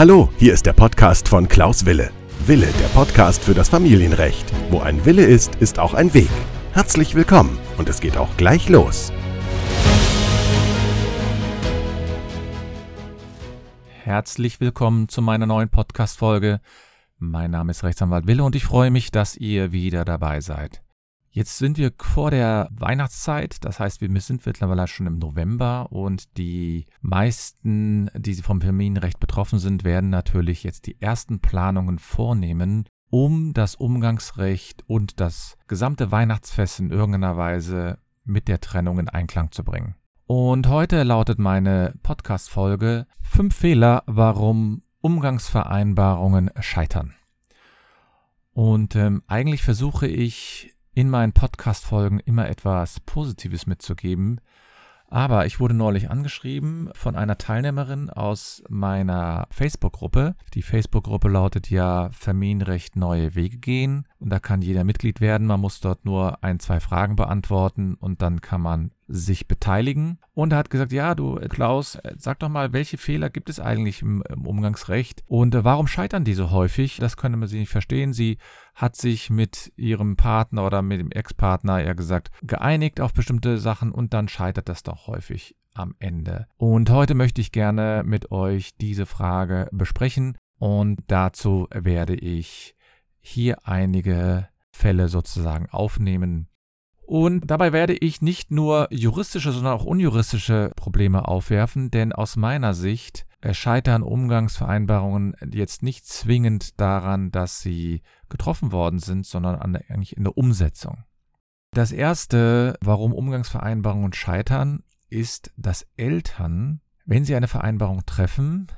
Hallo, hier ist der Podcast von Klaus Wille. Wille, der Podcast für das Familienrecht. Wo ein Wille ist, ist auch ein Weg. Herzlich willkommen und es geht auch gleich los. Herzlich willkommen zu meiner neuen Podcast-Folge. Mein Name ist Rechtsanwalt Wille und ich freue mich, dass ihr wieder dabei seid. Jetzt sind wir vor der Weihnachtszeit, das heißt, wir sind mittlerweile schon im November und die meisten, die vom Familienrecht betroffen sind, werden natürlich jetzt die ersten Planungen vornehmen, um das Umgangsrecht und das gesamte Weihnachtsfest in irgendeiner Weise mit der Trennung in Einklang zu bringen. Und heute lautet meine Podcast-Folge Fünf Fehler, warum Umgangsvereinbarungen scheitern. Und ähm, eigentlich versuche ich in meinen Podcast-Folgen immer etwas Positives mitzugeben. Aber ich wurde neulich angeschrieben von einer Teilnehmerin aus meiner Facebook-Gruppe. Die Facebook-Gruppe lautet ja Familienrecht neue Wege gehen. Und da kann jeder Mitglied werden. Man muss dort nur ein, zwei Fragen beantworten und dann kann man sich beteiligen. Und er hat gesagt, ja, du Klaus, sag doch mal, welche Fehler gibt es eigentlich im, im Umgangsrecht und äh, warum scheitern die so häufig? Das könnte man sie nicht verstehen. Sie hat sich mit ihrem Partner oder mit dem Ex-Partner, eher gesagt, geeinigt auf bestimmte Sachen und dann scheitert das doch häufig am Ende. Und heute möchte ich gerne mit euch diese Frage besprechen und dazu werde ich hier einige Fälle sozusagen aufnehmen, und dabei werde ich nicht nur juristische, sondern auch unjuristische Probleme aufwerfen, denn aus meiner Sicht scheitern Umgangsvereinbarungen jetzt nicht zwingend daran, dass sie getroffen worden sind, sondern an, eigentlich in der Umsetzung. Das erste, warum Umgangsvereinbarungen scheitern, ist, dass Eltern, wenn sie eine Vereinbarung treffen,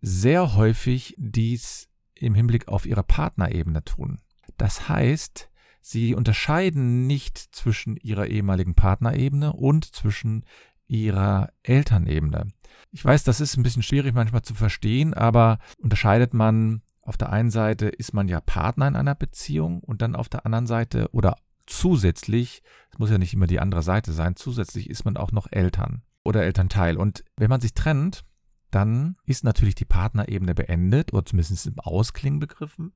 sehr häufig dies im Hinblick auf ihre Partnerebene tun. Das heißt, Sie unterscheiden nicht zwischen ihrer ehemaligen Partnerebene und zwischen ihrer Elternebene. Ich weiß, das ist ein bisschen schwierig manchmal zu verstehen, aber unterscheidet man auf der einen Seite ist man ja Partner in einer Beziehung und dann auf der anderen Seite oder zusätzlich, es muss ja nicht immer die andere Seite sein, zusätzlich ist man auch noch Eltern oder Elternteil. Und wenn man sich trennt, dann ist natürlich die Partnerebene beendet oder zumindest im Ausklingen begriffen.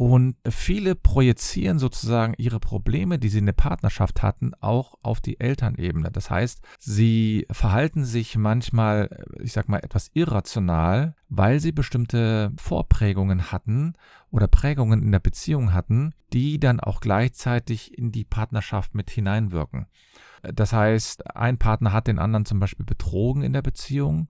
Und viele projizieren sozusagen ihre Probleme, die sie in der Partnerschaft hatten, auch auf die Elternebene. Das heißt, sie verhalten sich manchmal, ich sag mal, etwas irrational, weil sie bestimmte Vorprägungen hatten oder Prägungen in der Beziehung hatten, die dann auch gleichzeitig in die Partnerschaft mit hineinwirken. Das heißt, ein Partner hat den anderen zum Beispiel betrogen in der Beziehung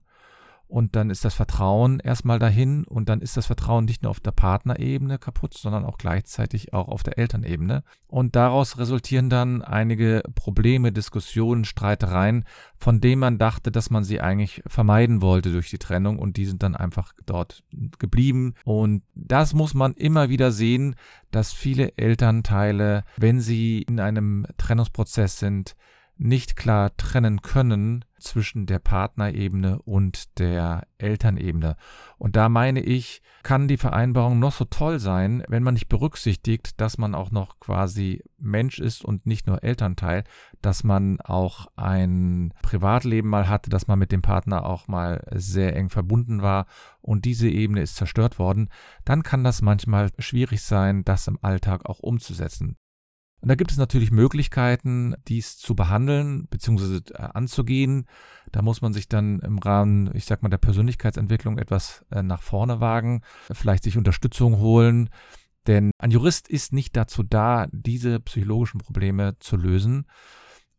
und dann ist das Vertrauen erstmal dahin und dann ist das Vertrauen nicht nur auf der Partnerebene kaputt, sondern auch gleichzeitig auch auf der Elternebene. Und daraus resultieren dann einige Probleme, Diskussionen, Streitereien, von denen man dachte, dass man sie eigentlich vermeiden wollte durch die Trennung und die sind dann einfach dort geblieben. Und das muss man immer wieder sehen, dass viele Elternteile, wenn sie in einem Trennungsprozess sind, nicht klar trennen können zwischen der Partnerebene und der Elternebene. Und da meine ich, kann die Vereinbarung noch so toll sein, wenn man nicht berücksichtigt, dass man auch noch quasi Mensch ist und nicht nur Elternteil, dass man auch ein Privatleben mal hatte, dass man mit dem Partner auch mal sehr eng verbunden war und diese Ebene ist zerstört worden, dann kann das manchmal schwierig sein, das im Alltag auch umzusetzen. Und da gibt es natürlich Möglichkeiten, dies zu behandeln bzw. Äh, anzugehen. Da muss man sich dann im Rahmen, ich sag mal, der Persönlichkeitsentwicklung etwas äh, nach vorne wagen, vielleicht sich Unterstützung holen. Denn ein Jurist ist nicht dazu da, diese psychologischen Probleme zu lösen.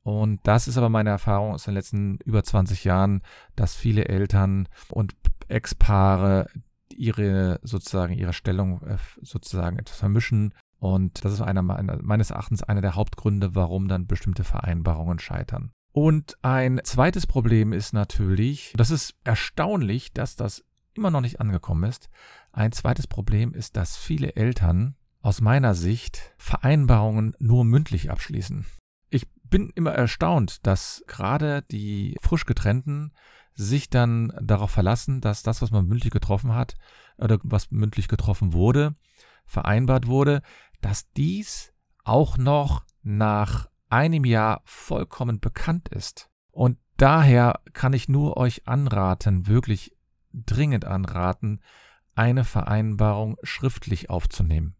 Und das ist aber meine Erfahrung aus den letzten über 20 Jahren, dass viele Eltern und Ex-Paare ihre sozusagen ihre Stellung äh, sozusagen etwas vermischen und das ist einer meines Erachtens einer der Hauptgründe, warum dann bestimmte Vereinbarungen scheitern. Und ein zweites Problem ist natürlich, das ist erstaunlich, dass das immer noch nicht angekommen ist. Ein zweites Problem ist, dass viele Eltern aus meiner Sicht Vereinbarungen nur mündlich abschließen. Ich bin immer erstaunt, dass gerade die frisch getrennten sich dann darauf verlassen, dass das, was man mündlich getroffen hat oder was mündlich getroffen wurde, vereinbart wurde, dass dies auch noch nach einem Jahr vollkommen bekannt ist. Und daher kann ich nur euch anraten, wirklich dringend anraten, eine Vereinbarung schriftlich aufzunehmen.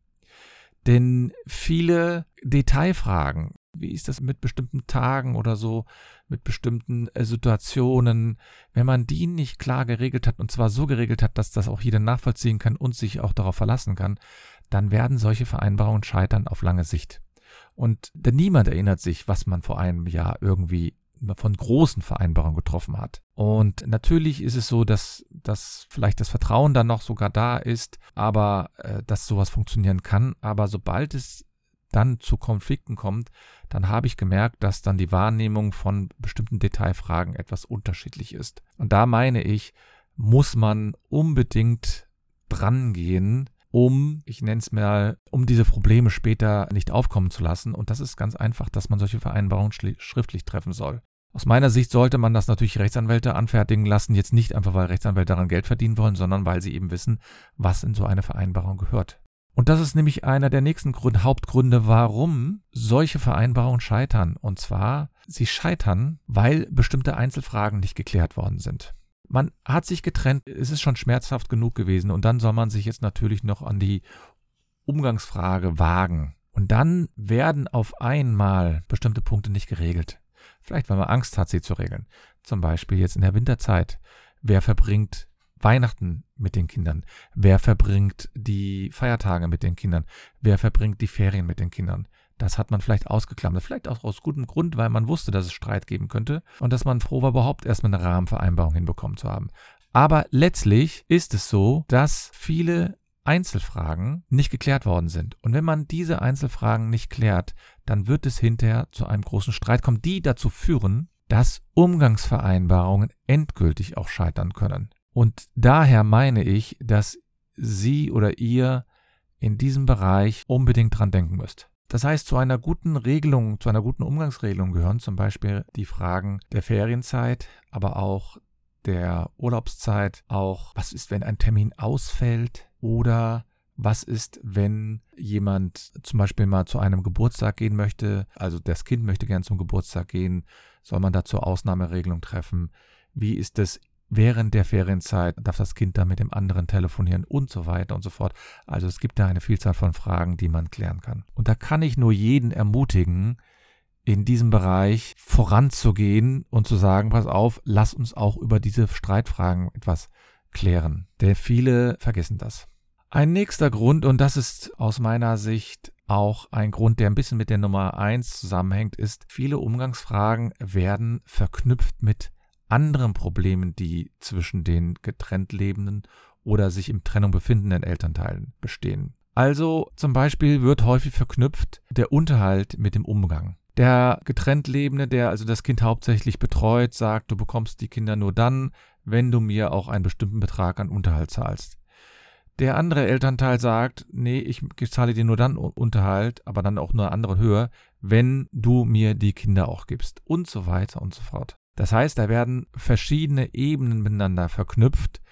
Denn viele Detailfragen, wie ist das mit bestimmten Tagen oder so, mit bestimmten äh, Situationen, wenn man die nicht klar geregelt hat und zwar so geregelt hat, dass das auch jeder nachvollziehen kann und sich auch darauf verlassen kann, dann werden solche Vereinbarungen scheitern auf lange Sicht. Und denn niemand erinnert sich, was man vor einem Jahr irgendwie von großen Vereinbarungen getroffen hat. Und natürlich ist es so, dass, dass vielleicht das Vertrauen dann noch sogar da ist, aber äh, dass sowas funktionieren kann. Aber sobald es dann zu Konflikten kommt, dann habe ich gemerkt, dass dann die Wahrnehmung von bestimmten Detailfragen etwas unterschiedlich ist. Und da meine ich, muss man unbedingt drangehen, um, ich nenne es mal, um diese Probleme später nicht aufkommen zu lassen. Und das ist ganz einfach, dass man solche Vereinbarungen schriftlich treffen soll. Aus meiner Sicht sollte man das natürlich Rechtsanwälte anfertigen lassen, jetzt nicht einfach, weil Rechtsanwälte daran Geld verdienen wollen, sondern weil sie eben wissen, was in so eine Vereinbarung gehört. Und das ist nämlich einer der nächsten Grund, Hauptgründe, warum solche Vereinbarungen scheitern. Und zwar, sie scheitern, weil bestimmte Einzelfragen nicht geklärt worden sind. Man hat sich getrennt, es ist schon schmerzhaft genug gewesen und dann soll man sich jetzt natürlich noch an die Umgangsfrage wagen. Und dann werden auf einmal bestimmte Punkte nicht geregelt. Vielleicht, weil man Angst hat, sie zu regeln. Zum Beispiel jetzt in der Winterzeit. Wer verbringt Weihnachten mit den Kindern? Wer verbringt die Feiertage mit den Kindern? Wer verbringt die Ferien mit den Kindern? Das hat man vielleicht ausgeklammert. Vielleicht auch aus gutem Grund, weil man wusste, dass es Streit geben könnte und dass man froh war, überhaupt erstmal eine Rahmenvereinbarung hinbekommen zu haben. Aber letztlich ist es so, dass viele Einzelfragen nicht geklärt worden sind. Und wenn man diese Einzelfragen nicht klärt, dann wird es hinterher zu einem großen Streit kommen, die dazu führen, dass Umgangsvereinbarungen endgültig auch scheitern können. Und daher meine ich, dass Sie oder ihr in diesem Bereich unbedingt dran denken müsst. Das heißt, zu einer guten Regelung, zu einer guten Umgangsregelung gehören zum Beispiel die Fragen der Ferienzeit, aber auch der Urlaubszeit, auch was ist, wenn ein Termin ausfällt oder was ist, wenn jemand zum Beispiel mal zu einem Geburtstag gehen möchte, also das Kind möchte gern zum Geburtstag gehen, soll man dazu Ausnahmeregelung treffen? Wie ist es während der Ferienzeit? Darf das Kind da mit dem anderen telefonieren und so weiter und so fort? Also es gibt da eine Vielzahl von Fragen, die man klären kann. Und da kann ich nur jeden ermutigen, in diesem Bereich voranzugehen und zu sagen, pass auf, lass uns auch über diese Streitfragen etwas klären. Denn viele vergessen das. Ein nächster Grund, und das ist aus meiner Sicht auch ein Grund, der ein bisschen mit der Nummer eins zusammenhängt, ist, viele Umgangsfragen werden verknüpft mit anderen Problemen, die zwischen den getrennt lebenden oder sich im Trennung befindenden Elternteilen bestehen. Also zum Beispiel wird häufig verknüpft der Unterhalt mit dem Umgang. Der getrennt Lebende, der also das Kind hauptsächlich betreut, sagt, du bekommst die Kinder nur dann, wenn du mir auch einen bestimmten Betrag an Unterhalt zahlst. Der andere Elternteil sagt, nee, ich zahle dir nur dann Unterhalt, aber dann auch nur eine andere Höhe, wenn du mir die Kinder auch gibst und so weiter und so fort. Das heißt, da werden verschiedene Ebenen miteinander verknüpft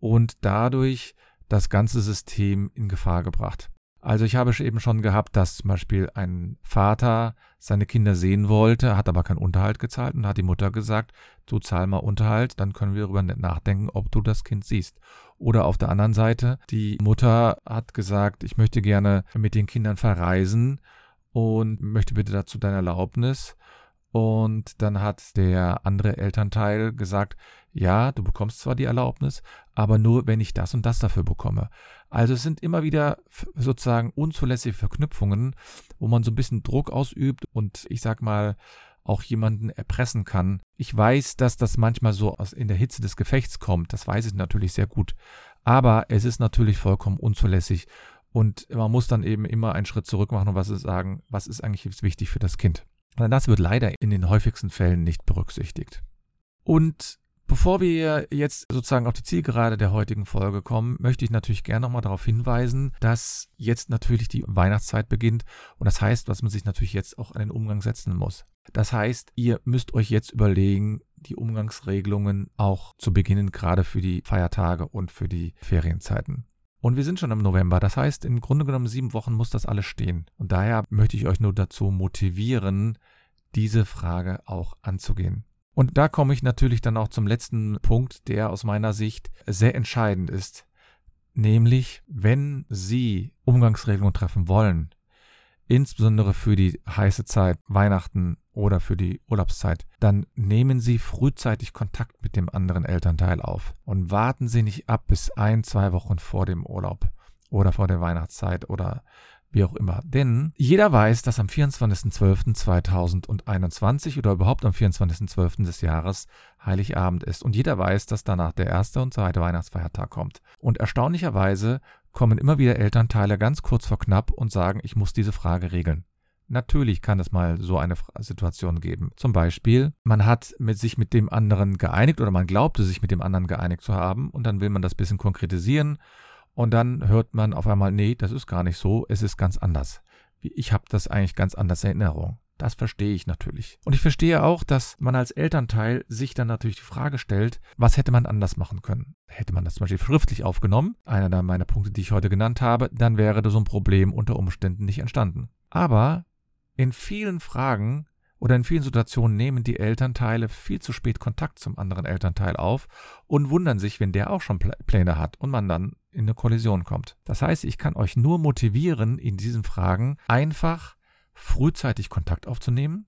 und dadurch das ganze System in Gefahr gebracht. Also ich habe eben schon gehabt, dass zum Beispiel ein Vater seine Kinder sehen wollte, hat aber keinen Unterhalt gezahlt und hat die Mutter gesagt, du zahl mal Unterhalt, dann können wir darüber nachdenken, ob du das Kind siehst. Oder auf der anderen Seite, die Mutter hat gesagt, ich möchte gerne mit den Kindern verreisen und möchte bitte dazu deine Erlaubnis. Und dann hat der andere Elternteil gesagt, ja, du bekommst zwar die Erlaubnis, aber nur, wenn ich das und das dafür bekomme. Also es sind immer wieder sozusagen unzulässige Verknüpfungen, wo man so ein bisschen Druck ausübt und ich sag mal auch jemanden erpressen kann. Ich weiß, dass das manchmal so aus in der Hitze des Gefechts kommt, das weiß ich natürlich sehr gut. Aber es ist natürlich vollkommen unzulässig und man muss dann eben immer einen Schritt zurück machen und was ist sagen, was ist eigentlich wichtig für das Kind. Das wird leider in den häufigsten Fällen nicht berücksichtigt. Und bevor wir jetzt sozusagen auf die Zielgerade der heutigen Folge kommen, möchte ich natürlich gerne nochmal darauf hinweisen, dass jetzt natürlich die Weihnachtszeit beginnt und das heißt, dass man sich natürlich jetzt auch an den Umgang setzen muss. Das heißt, ihr müsst euch jetzt überlegen, die Umgangsregelungen auch zu beginnen, gerade für die Feiertage und für die Ferienzeiten. Und wir sind schon im November. Das heißt, im Grunde genommen sieben Wochen muss das alles stehen. Und daher möchte ich euch nur dazu motivieren, diese Frage auch anzugehen. Und da komme ich natürlich dann auch zum letzten Punkt, der aus meiner Sicht sehr entscheidend ist. Nämlich, wenn Sie Umgangsregelungen treffen wollen, insbesondere für die heiße Zeit, Weihnachten oder für die Urlaubszeit, dann nehmen Sie frühzeitig Kontakt mit dem anderen Elternteil auf und warten Sie nicht ab bis ein, zwei Wochen vor dem Urlaub oder vor der Weihnachtszeit oder wie auch immer. Denn jeder weiß, dass am 24.12.2021 oder überhaupt am 24.12. des Jahres Heiligabend ist. Und jeder weiß, dass danach der erste und zweite Weihnachtsfeiertag kommt. Und erstaunlicherweise kommen immer wieder Elternteile ganz kurz vor knapp und sagen, ich muss diese Frage regeln. Natürlich kann es mal so eine Situation geben. Zum Beispiel, man hat mit sich mit dem anderen geeinigt oder man glaubte sich mit dem anderen geeinigt zu haben und dann will man das bisschen konkretisieren und dann hört man auf einmal, nee, das ist gar nicht so, es ist ganz anders. Ich habe das eigentlich ganz anders in Erinnerung. Das verstehe ich natürlich. Und ich verstehe auch, dass man als Elternteil sich dann natürlich die Frage stellt, was hätte man anders machen können? Hätte man das zum Beispiel schriftlich aufgenommen, einer meiner Punkte, die ich heute genannt habe, dann wäre so ein Problem unter Umständen nicht entstanden. Aber in vielen Fragen oder in vielen Situationen nehmen die Elternteile viel zu spät Kontakt zum anderen Elternteil auf und wundern sich, wenn der auch schon Pläne hat und man dann in eine Kollision kommt. Das heißt, ich kann euch nur motivieren, in diesen Fragen einfach frühzeitig Kontakt aufzunehmen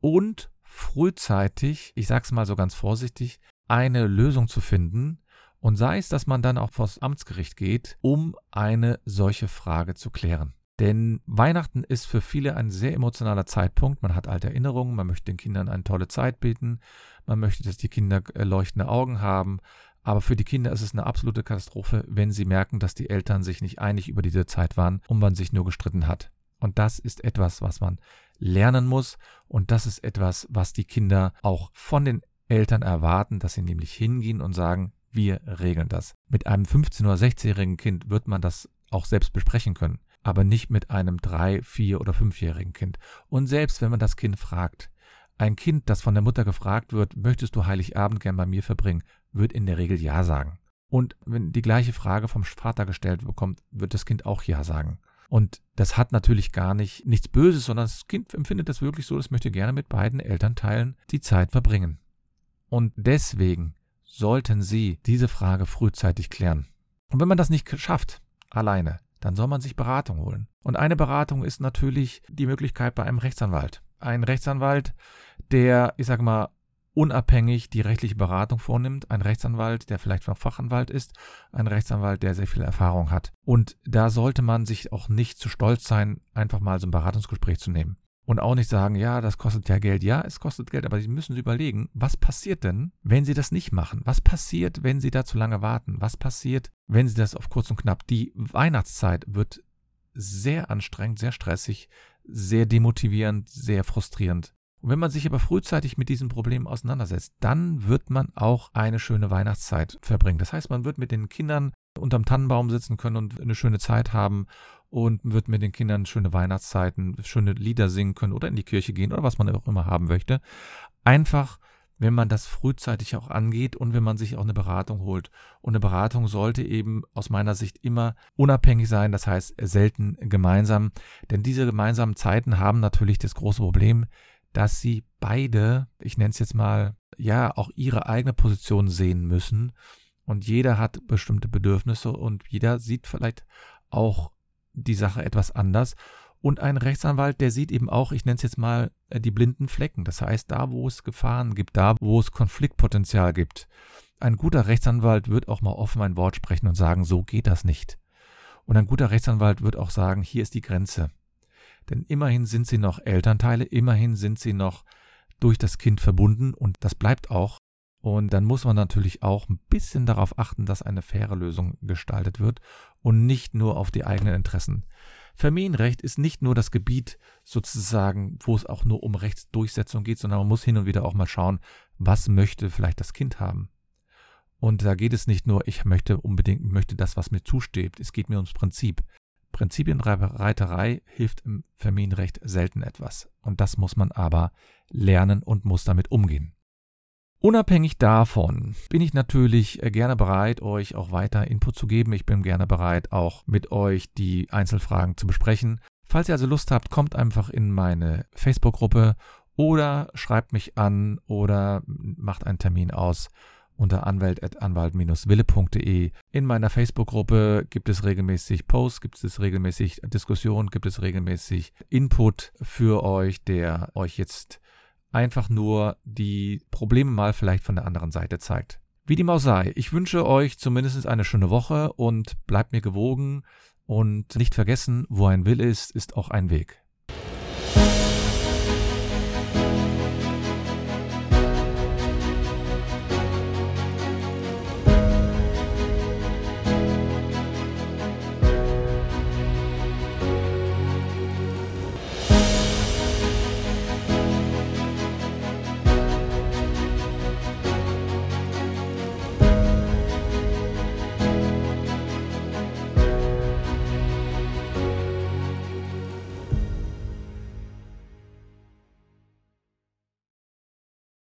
und frühzeitig, ich sag's mal so ganz vorsichtig, eine Lösung zu finden, und sei es, dass man dann auch vors Amtsgericht geht, um eine solche Frage zu klären. Denn Weihnachten ist für viele ein sehr emotionaler Zeitpunkt. Man hat alte Erinnerungen, man möchte den Kindern eine tolle Zeit bieten, man möchte, dass die Kinder äh, leuchtende Augen haben. Aber für die Kinder ist es eine absolute Katastrophe, wenn sie merken, dass die Eltern sich nicht einig über diese Zeit waren und man sich nur gestritten hat. Und das ist etwas, was man lernen muss. Und das ist etwas, was die Kinder auch von den Eltern erwarten, dass sie nämlich hingehen und sagen, wir regeln das. Mit einem 15- oder 16-jährigen Kind wird man das auch selbst besprechen können aber nicht mit einem drei, vier oder fünfjährigen Kind. Und selbst wenn man das Kind fragt, ein Kind, das von der Mutter gefragt wird, möchtest du Heiligabend gern bei mir verbringen, wird in der Regel Ja sagen. Und wenn die gleiche Frage vom Vater gestellt bekommt, wird das Kind auch Ja sagen. Und das hat natürlich gar nicht nichts Böses, sondern das Kind empfindet das wirklich so, es möchte gerne mit beiden Elternteilen die Zeit verbringen. Und deswegen sollten Sie diese Frage frühzeitig klären. Und wenn man das nicht schafft, alleine, dann soll man sich Beratung holen. Und eine Beratung ist natürlich die Möglichkeit bei einem Rechtsanwalt. Ein Rechtsanwalt, der, ich sage mal, unabhängig die rechtliche Beratung vornimmt, ein Rechtsanwalt, der vielleicht noch Fachanwalt ist, ein Rechtsanwalt, der sehr viel Erfahrung hat. Und da sollte man sich auch nicht zu stolz sein, einfach mal so ein Beratungsgespräch zu nehmen. Und auch nicht sagen, ja, das kostet ja Geld. Ja, es kostet Geld, aber Sie müssen überlegen, was passiert denn, wenn Sie das nicht machen? Was passiert, wenn Sie da zu lange warten? Was passiert, wenn Sie das auf kurz und knapp? Die Weihnachtszeit wird sehr anstrengend, sehr stressig, sehr demotivierend, sehr frustrierend. Und wenn man sich aber frühzeitig mit diesem Problem auseinandersetzt, dann wird man auch eine schöne Weihnachtszeit verbringen. Das heißt, man wird mit den Kindern unterm Tannenbaum sitzen können und eine schöne Zeit haben und wird mit den Kindern schöne Weihnachtszeiten, schöne Lieder singen können oder in die Kirche gehen oder was man auch immer haben möchte. Einfach, wenn man das frühzeitig auch angeht und wenn man sich auch eine Beratung holt. Und eine Beratung sollte eben aus meiner Sicht immer unabhängig sein, das heißt selten gemeinsam. Denn diese gemeinsamen Zeiten haben natürlich das große Problem, dass sie beide, ich nenne es jetzt mal, ja, auch ihre eigene Position sehen müssen. Und jeder hat bestimmte Bedürfnisse und jeder sieht vielleicht auch die Sache etwas anders. Und ein Rechtsanwalt, der sieht eben auch, ich nenne es jetzt mal, äh, die blinden Flecken. Das heißt, da, wo es Gefahren gibt, da, wo es Konfliktpotenzial gibt. Ein guter Rechtsanwalt wird auch mal offen ein Wort sprechen und sagen, so geht das nicht. Und ein guter Rechtsanwalt wird auch sagen, hier ist die Grenze. Denn immerhin sind sie noch Elternteile, immerhin sind sie noch durch das Kind verbunden und das bleibt auch. Und dann muss man natürlich auch ein bisschen darauf achten, dass eine faire Lösung gestaltet wird und nicht nur auf die eigenen Interessen. Familienrecht ist nicht nur das Gebiet sozusagen, wo es auch nur um Rechtsdurchsetzung geht, sondern man muss hin und wieder auch mal schauen, was möchte vielleicht das Kind haben. Und da geht es nicht nur, ich möchte unbedingt, möchte das, was mir zusteht. Es geht mir ums Prinzip. Prinzipienreiterei hilft im Familienrecht selten etwas. Und das muss man aber lernen und muss damit umgehen. Unabhängig davon bin ich natürlich äh, gerne bereit, euch auch weiter Input zu geben. Ich bin gerne bereit, auch mit euch die Einzelfragen zu besprechen. Falls ihr also Lust habt, kommt einfach in meine Facebook-Gruppe oder schreibt mich an oder macht einen Termin aus unter anwalt-wille.de. In meiner Facebook-Gruppe gibt es regelmäßig Posts, gibt es regelmäßig Diskussionen, gibt es regelmäßig Input für euch, der euch jetzt einfach nur die Probleme mal vielleicht von der anderen Seite zeigt. Wie dem auch sei, ich wünsche euch zumindest eine schöne Woche und bleibt mir gewogen und nicht vergessen, wo ein Will ist, ist auch ein Weg.